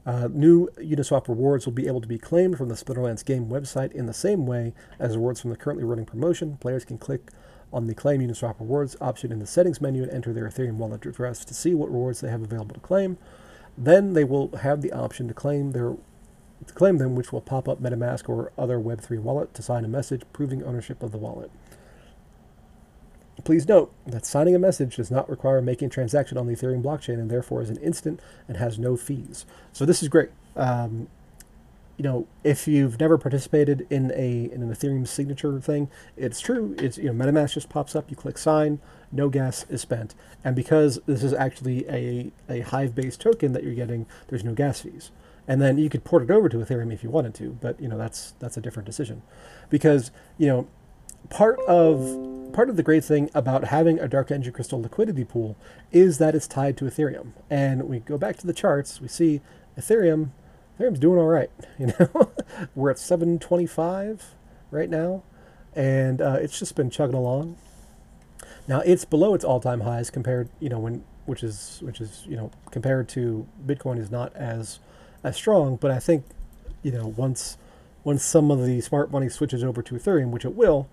Uh, new Uniswap rewards will be able to be claimed from the Splinterlands game website in the same way as rewards from the currently running promotion. Players can click on the Claim Uniswap Rewards option in the Settings menu and enter their Ethereum wallet address to see what rewards they have available to claim. Then they will have the option to claim their to claim them, which will pop up MetaMask or other Web3 wallet to sign a message proving ownership of the wallet. Please note that signing a message does not require making a transaction on the Ethereum blockchain and therefore is an instant and has no fees. So this is great. Um, you know, if you've never participated in a in an Ethereum signature thing, it's true. It's you know, MetaMask just pops up. You click sign, no gas is spent, and because this is actually a a Hive-based token that you're getting, there's no gas fees. And then you could port it over to Ethereum if you wanted to, but you know that's that's a different decision, because you know part of part of the great thing about having a dark energy crystal liquidity pool is that it's tied to Ethereum. And we go back to the charts, we see Ethereum Ethereum's doing all right. You know, we're at 725 right now, and uh, it's just been chugging along. Now it's below its all-time highs compared, you know, when which is which is you know compared to Bitcoin is not as as strong, but I think you know once once some of the smart money switches over to Ethereum, which it will,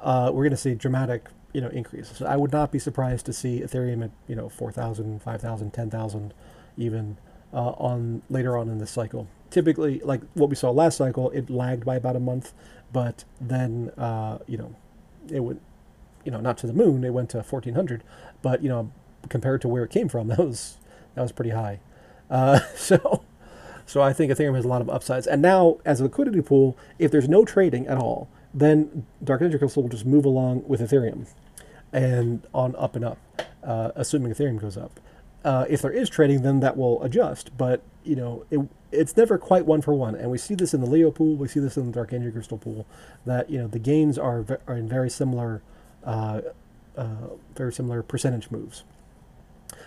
uh, we're going to see dramatic you know increases. So I would not be surprised to see Ethereum at you know 4,000, 5,000, 10,000 even uh, on later on in the cycle. Typically, like what we saw last cycle, it lagged by about a month, but then uh, you know it went you know not to the moon. It went to 1400, but you know compared to where it came from, that was that was pretty high. Uh, so. So I think Ethereum has a lot of upsides. And now, as a liquidity pool, if there's no trading at all, then Dark Energy Crystal will just move along with Ethereum, and on up and up, uh, assuming Ethereum goes up. Uh, if there is trading, then that will adjust. But you know, it, it's never quite one for one, and we see this in the Leo pool. We see this in the Dark Energy Crystal pool. That you know, the gains are are in very similar, uh, uh, very similar percentage moves.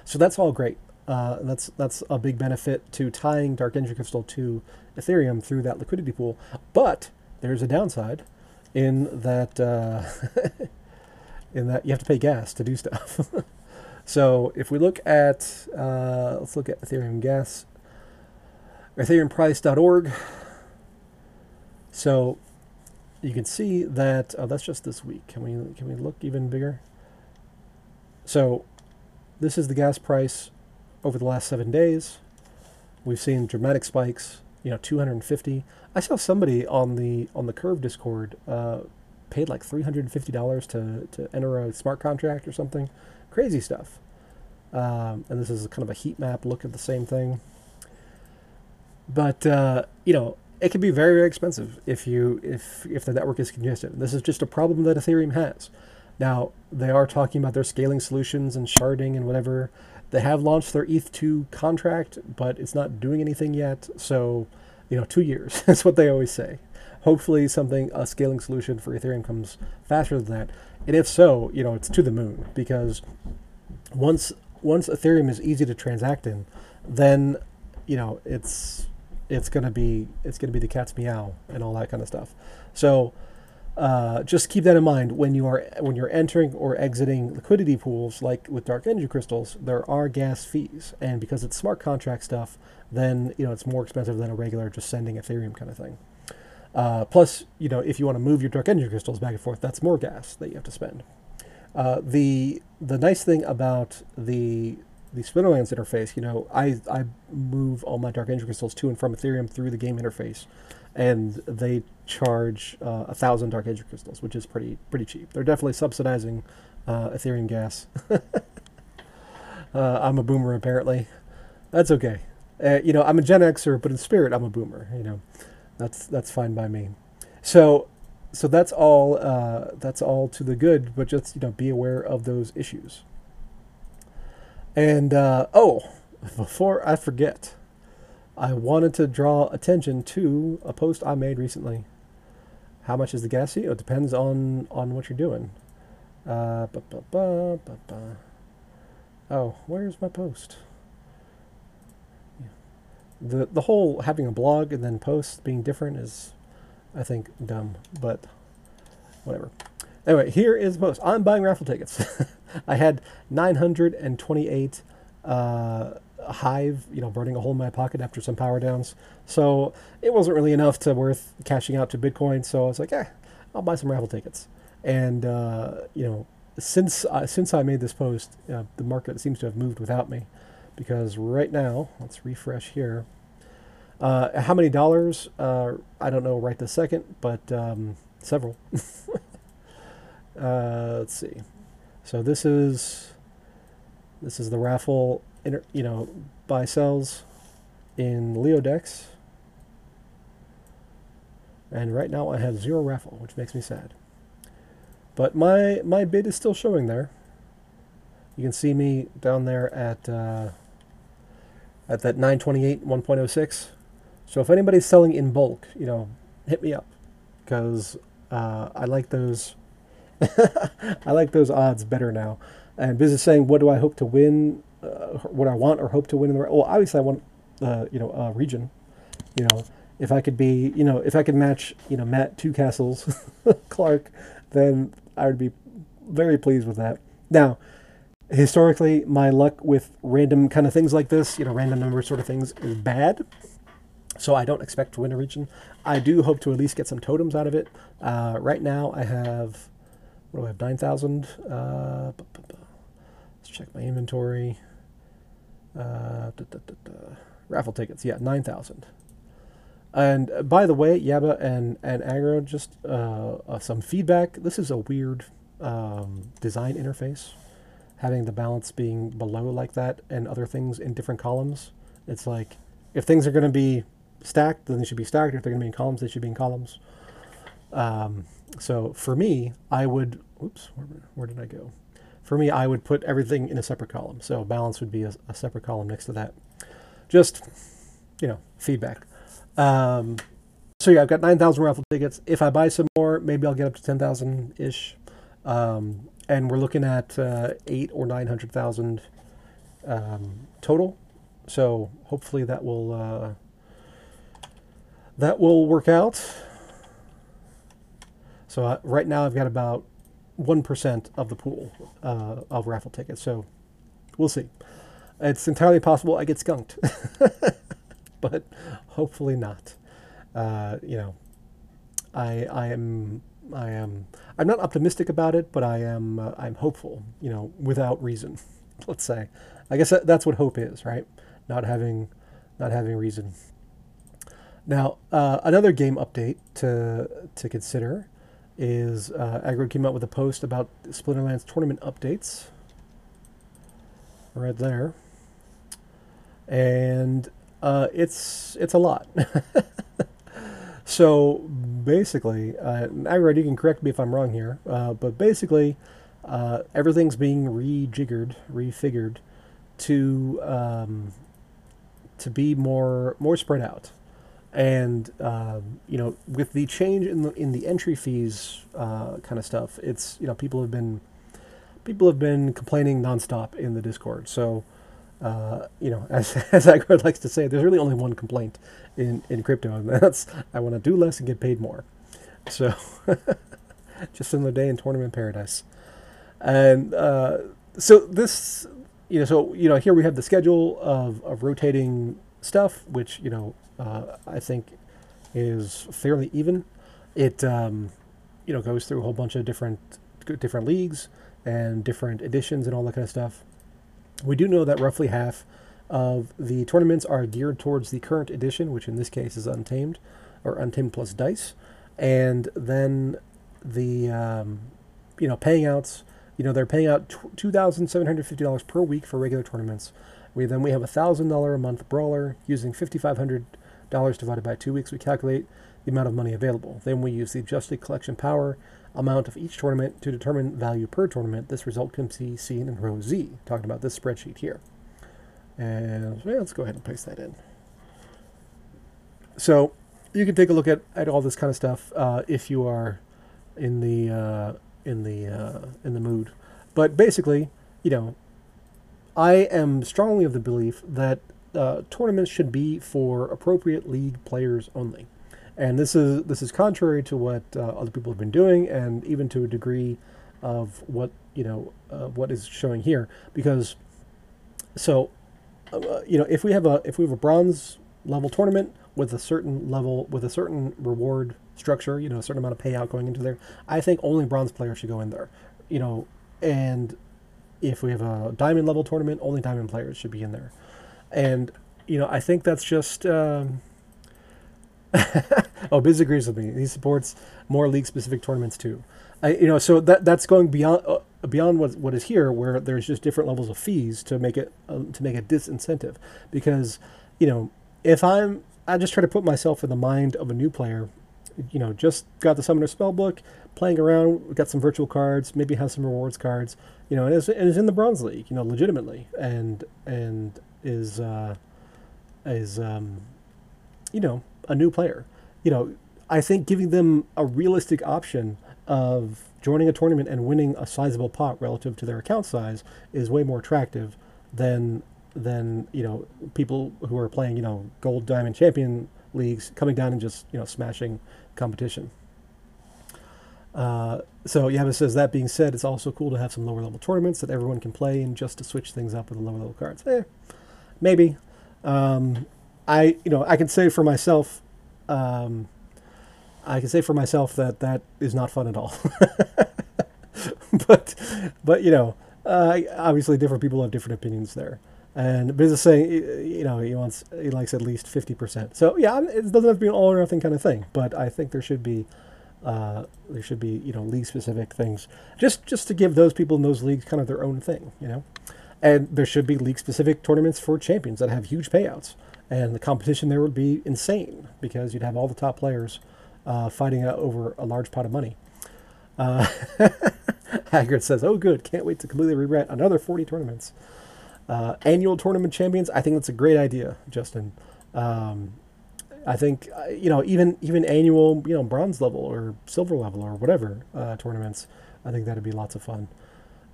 So that's all great. Uh, that's that's a big benefit to tying Dark Energy Crystal to Ethereum through that liquidity pool. But there's a downside in that uh, in that you have to pay gas to do stuff. So if we look at, uh, let's look at Ethereum gas, ethereumprice.org. So you can see that, oh, that's just this week. Can we, can we look even bigger? So this is the gas price over the last seven days. We've seen dramatic spikes, you know, 250. I saw somebody on the on the Curve Discord uh, paid like $350 to, to enter a smart contract or something. Crazy stuff. Um, and this is kind of a heat map look at the same thing. But uh, you know, it can be very very expensive if you if if the network is congested. This is just a problem that Ethereum has. Now they are talking about their scaling solutions and sharding and whatever. They have launched their ETH2 contract, but it's not doing anything yet. So, you know, two years. That's what they always say. Hopefully, something a scaling solution for Ethereum comes faster than that. And if so, you know, it's to the moon because once once Ethereum is easy to transact in, then you know it's it's gonna be it's gonna be the cat's meow and all that kind of stuff. So uh, just keep that in mind when you are when you're entering or exiting liquidity pools like with dark energy crystals. There are gas fees, and because it's smart contract stuff, then you know it's more expensive than a regular just sending Ethereum kind of thing. Uh, plus, you know, if you want to move your dark energy crystals back and forth, that's more gas that you have to spend. Uh, the the nice thing about the the Splinterlands interface, you know, I, I move all my Dark Energy crystals to and from Ethereum through the game interface, and they charge uh, a thousand Dark Energy crystals, which is pretty pretty cheap. They're definitely subsidizing uh, Ethereum gas. Uh, I'm a boomer apparently. That's okay. Uh, you know, I'm a Gen Xer, but in spirit, I'm a boomer. You know, that's that's fine by me. So so that's all uh, that's all to the good but just you know be aware of those issues. And uh, oh before i forget i wanted to draw attention to a post i made recently. How much is the gas fee? It depends on on what you're doing. Uh, ba, ba, ba, oh where's my post the the whole having a blog and then posts being different is I think dumb, but whatever. Anyway, here is the post. I'm buying raffle tickets. I had 928 uh, Hive, you know, burning a hole in my pocket after some power downs. So it wasn't really enough to worth cashing out to Bitcoin. So I was like, eh, I'll buy some raffle tickets. And uh, you know, since uh, since I made this post, uh, the market seems to have moved without me, because right now, let's refresh here. Uh, how many dollars? Uh, I don't know right this second, but um, several. uh, let's see. So this is this is the raffle, inter, you know, buy sells in Leo Dex. And right now I have zero raffle, which makes me sad. But my my bid is still showing there. You can see me down there at uh, at that 928 1.06. So if anybody's selling in bulk, you know, hit me up because uh, I like those. I like those odds better now. And Biz is saying, what do I hope to win? Uh, what I want or hope to win in the well, obviously I want uh, you know a region. You know, if I could be, you know, if I could match, you know, Matt Two Castles Clark, then I would be very pleased with that. Now, historically, my luck with random kind of things like this, you know, random number sort of things, is bad. So I don't expect to win a region. I do hope to at least get some totems out of it. Uh, right now, I have what do I have? Nine thousand. Uh, let's check my inventory. Uh, da, da, da, raffle tickets, yeah, nine thousand. And uh, by the way, Yaba and and Agro, just uh, uh, some feedback. This is a weird um, design interface, having the balance being below like that, and other things in different columns. It's like if things are going to be stacked, then they should be stacked. If they're going to be in columns, they should be in columns. Um, so for me, I would. Oops, where, where, did I go? For me, I would put everything in a separate column. So balance would be a, a separate column next to that. Just you know, feedback. Um, so yeah, I've got 9,000 raffle tickets. If I buy some more, maybe I'll get up to 10,000 ish. Um, and we're looking at uh, eight or 900,000 um, total. So hopefully that will uh, that will work out. So uh, right now I've got about one percent of the pool uh, of raffle tickets. So we'll see. It's entirely possible I get skunked. but hopefully not. Uh, you know, I I am I am I'm not optimistic about it, but I am uh, I'm hopeful. You know, without reason. Let's say. I guess that, that's what hope is, right? Not having not having reason. Now, uh, another game update to to consider is uh, came out with a post about Splinterlands tournament updates. Right there. And uh, it's it's a lot. so basically, uh, Agro, you can correct me if I'm wrong here, uh, but basically, uh, everything's being rejiggered, refigured to um, to be more more spread out. And um, you know, with the change in the in the entry fees uh, kind of stuff, it's you know people have been people have been complaining nonstop in the Discord. So uh, you know, as as Agro likes to say, there's really only one complaint in in crypto, and that's I want to do less and get paid more. So, just another day in tournament paradise, and uh, so this, you know, so you know, here we have the schedule of of rotating stuff, which you know, uh, I think is fairly even. It um, you know goes through a whole bunch of different different leagues and different editions and all that kind of stuff. We do know that roughly half of the tournaments are geared towards the current edition, which in this case is Untamed, or Untamed plus Dice, and then the um, you know paying outs. You know they're paying out two thousand seven hundred fifty dollars per week for regular tournaments. We then we have a thousand dollar a month brawler using fifty five hundred dollars divided by two weeks. We calculate the amount of money available. Then we use the adjusted collection power amount of each tournament to determine value per tournament. This result can be seen in row Z, talking about this spreadsheet here. And yeah, let's go ahead and paste that in. So you can take a look at, at all this kind of stuff uh, if you are in the uh, in the uh, in the mood. But basically, you know, I am strongly of the belief that uh, tournaments should be for appropriate league players only and this is this is contrary to what uh, other people have been doing, and even to a degree of what you know uh, what is showing here. Because so uh, you know if we have a if we have a bronze level tournament with a certain level with a certain reward structure, you know, a certain amount of payout going into there, I think only bronze players should go in there. You know, and if we have a diamond level tournament, only diamond players should be in there. And you know, I think that's just. Um, oh, Biz agrees with me. He supports more league-specific tournaments too. I, you know, so that that's going beyond uh, beyond what what is here, where there's just different levels of fees to make it uh, to make a disincentive. Because, you know, if I'm I just try to put myself in the mind of a new player, you know, just got the Summoner Spellbook, playing around, got some virtual cards, maybe has some rewards cards, you know, and is, and is in the Bronze League, you know, legitimately, and and is uh, is um, you know a new player. You know, I think giving them a realistic option of joining a tournament and winning a sizable pot relative to their account size is way more attractive than than you know people who are playing you know gold diamond champion leagues coming down and just you know smashing competition. Uh, so Yabba says that being said, it's also cool to have some lower level tournaments that everyone can play in just to switch things up with the lower level cards. Eh, maybe. Um, I you know I can say for myself, um, I can say for myself that that is not fun at all. but but you know uh, obviously different people have different opinions there. And is saying, you know, he wants, he likes at least 50%. So yeah, it doesn't have to be an all or nothing kind of thing, but I think there should be, uh, there should be, you know, league specific things just, just to give those people in those leagues kind of their own thing, you know, and there should be league specific tournaments for champions that have huge payouts and the competition there would be insane because you'd have all the top players, uh, fighting over a large pot of money. Uh, Hagrid says, "Oh, good! Can't wait to completely regret another forty tournaments." Uh, annual tournament champions. I think that's a great idea, Justin. Um, I think uh, you know even even annual you know bronze level or silver level or whatever uh, tournaments. I think that'd be lots of fun.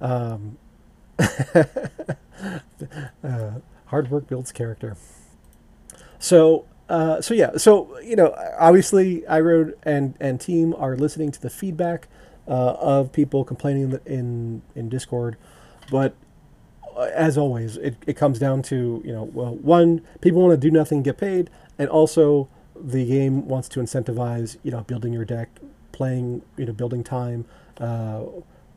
Um, uh, hard work builds character. So uh, so yeah, so you know, obviously, Aggroed and and team are listening to the feedback uh, of people complaining in in Discord, but uh, as always, it, it comes down to you know, well, one, people want to do nothing, get paid, and also the game wants to incentivize you know building your deck, playing you know building time. Uh,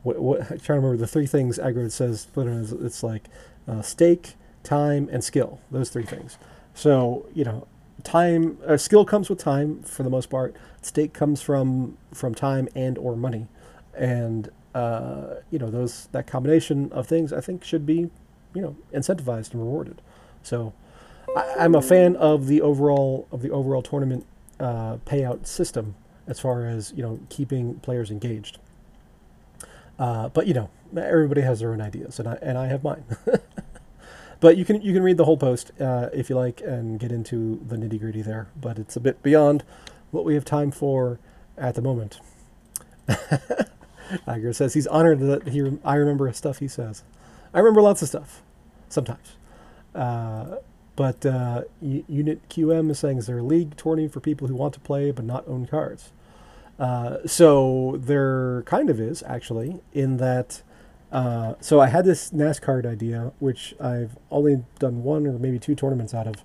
what, what, I'm trying to remember the three things Aggroed says. It's like uh, stake, time, and skill. Those three things. So you know, time uh, skill comes with time for the most part. Stake comes from from time and or money, and uh, you know those that combination of things I think should be you know incentivized and rewarded. So I, am a fan of the overall of the overall tournament uh, payout system as far as you know keeping players engaged. Uh, but you know everybody has their own ideas, and I and I have mine. But you can you can read the whole post uh, if you like and get into the nitty gritty there. But it's a bit beyond what we have time for at the moment. Iger says he's honored that he I remember stuff he says. I remember lots of stuff, sometimes. Uh, but uh, Unit QM is saying is there a league tourney for people who want to play but not own cards? Uh, so there kind of is actually in that uh, so I had this NASCAR idea, which I've only done one or maybe two tournaments out of,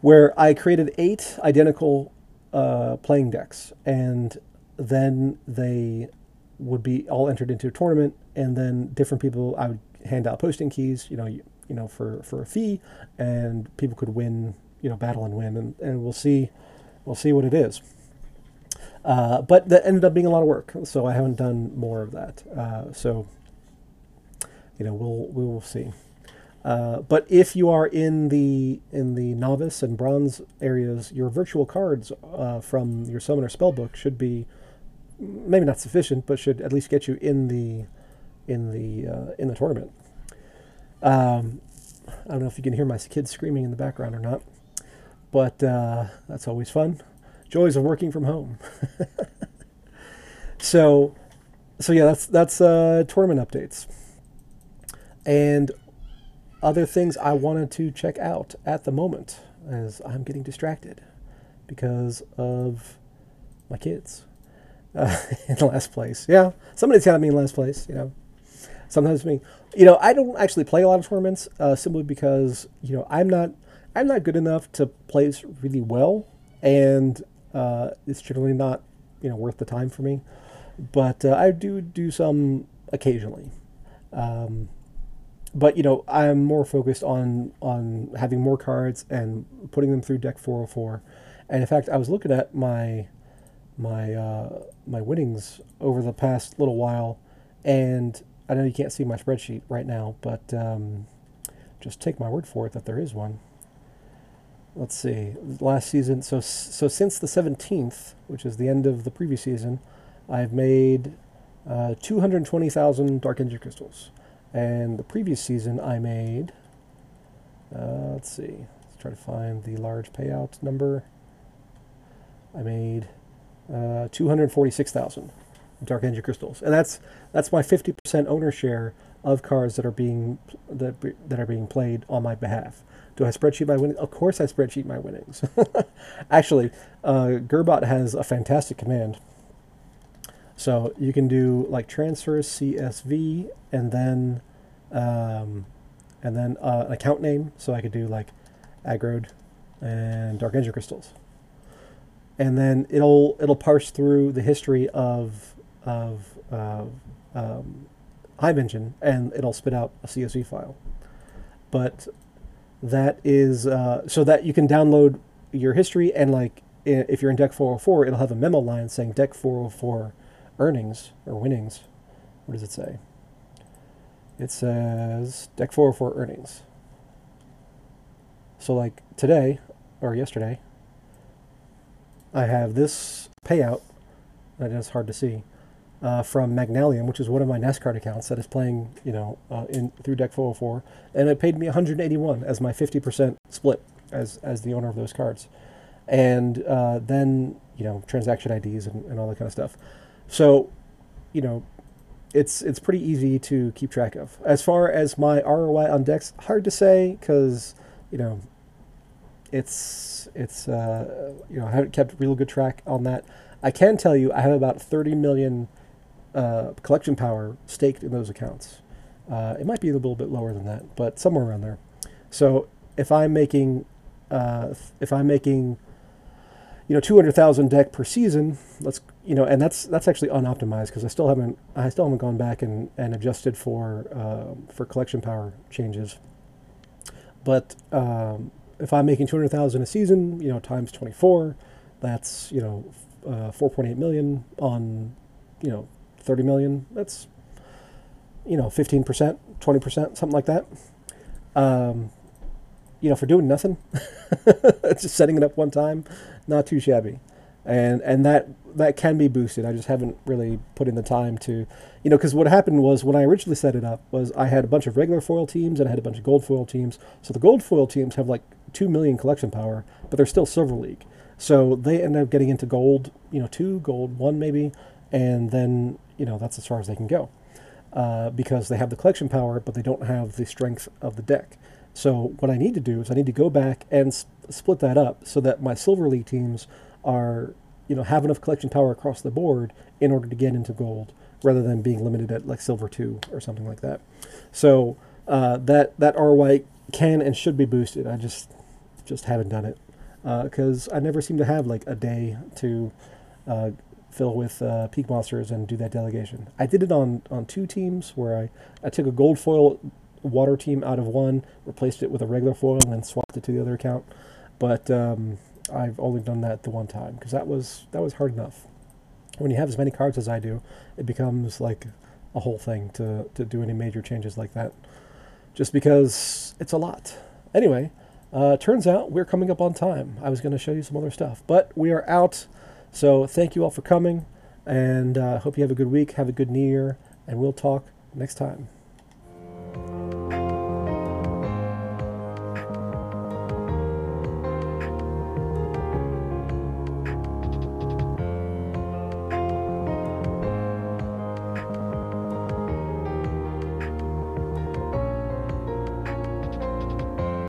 where I created eight identical uh, playing decks, and then they would be all entered into a tournament, and then different people I would hand out posting keys, you know, you, you know, for for a fee, and people could win, you know, battle and win, and, and we'll see, we'll see what it is. Uh, but that ended up being a lot of work, so I haven't done more of that. Uh, so you know, we'll we will see. Uh, but if you are in the in the novice and bronze areas, your virtual cards uh, from your summoner spellbook should be maybe not sufficient, but should at least get you in the in the uh, in the tournament. Um, I don't know if you can hear my kids screaming in the background or not, but uh, that's always fun. Joys of working from home. so, so yeah, that's that's uh, tournament updates and other things I wanted to check out at the moment as I'm getting distracted because of my kids uh, in last place. Yeah, somebody's got me in last place. You know, sometimes me. You know, I don't actually play a lot of tournaments uh, simply because you know I'm not I'm not good enough to play really well, and uh, it's generally not you know worth the time for me. But uh, I do do some occasionally. Um, but you know, I'm more focused on on having more cards and putting them through deck 404. And in fact, I was looking at my my uh, my winnings over the past little while, and I know you can't see my spreadsheet right now, but um, just take my word for it that there is one. let's see, last season. So so since the 17th, which is the end of the previous season, I've made uh, 220,000 Dark Energy crystals, and the previous season I made. Uh, let's see. Let's try to find the large payout number. I made uh, 246,000 Dark Energy crystals, and that's that's my 50% owner share of cards that are being that that are being played on my behalf. Do I spreadsheet my winnings? Of course, I spreadsheet my winnings. Actually, uh, Gerbot has a fantastic command. So you can do like transfers CSV and then um, and then uh, an account name. So I could do like aggroed and dark energy crystals, and then it'll it'll parse through the history of of uh, um, Hive Engine and it'll spit out a CSV file. But that is uh, so that you can download your history and like if you're in deck 404 it'll have a memo line saying deck 404 earnings or winnings what does it say? It says deck 404 earnings. So like today or yesterday i have this payout that is hard to see uh, from Magnalium, which is one of my NASCAR accounts that is playing, you know, uh, in through Deck 404, and it paid me 181 as my 50% split as as the owner of those cards, and uh, then you know transaction IDs and, and all that kind of stuff. So, you know, it's it's pretty easy to keep track of. As far as my ROI on decks, hard to say because you know, it's it's uh, you know I haven't kept real good track on that. I can tell you I have about 30 million uh, collection power staked in those accounts. Uh, it might be a little bit lower than that, but somewhere around there. So if I'm making, uh, if I'm making, you know, 200,000 deck per season, let's, you know, and that's that's actually unoptimized because I still haven't I still haven't gone back and, and adjusted for uh, for collection power changes. But um, if I'm making 200,000 a season, you know, times 24, that's you know, uh, 4.8 million on, you know, 30 million, that's, you know, 15%, 20%, something like that. Um, you know, for doing nothing, just setting it up one time, not too shabby. And, and that, that can be boosted. I just haven't really put in the time to, you know, because what happened was when I originally set it up was I had a bunch of regular foil teams and I had a bunch of gold foil teams. So the gold foil teams have like 2 million collection power, but they're still Silver League. So they end up getting into gold, you know, two, gold one maybe, and then you know that's as far as they can go uh, because they have the collection power, but they don't have the strength of the deck. So what I need to do is I need to go back and sp- split that up so that my Silver League teams are you know have enough collection power across the board in order to get into gold, rather than being limited at like Silver two or something like that. So uh, that that ROI can and should be boosted. I just just haven't done it because uh, I never seem to have like a day to uh, fill with uh, peak monsters and do that delegation. I did it on, on two teams where I, I took a gold foil water team out of one, replaced it with a regular foil, and then swapped it to the other account. But um, I've only done that the one time because that was that was hard enough. When you have as many cards as I do, it becomes like a whole thing to, to do any major changes like that. Just because it's a lot. Anyway, uh, turns out we're coming up on time. I was going to show you some other stuff, but we are out. So thank you all for coming, and uh, hope you have a good week, have a good New Year, and we'll talk next time.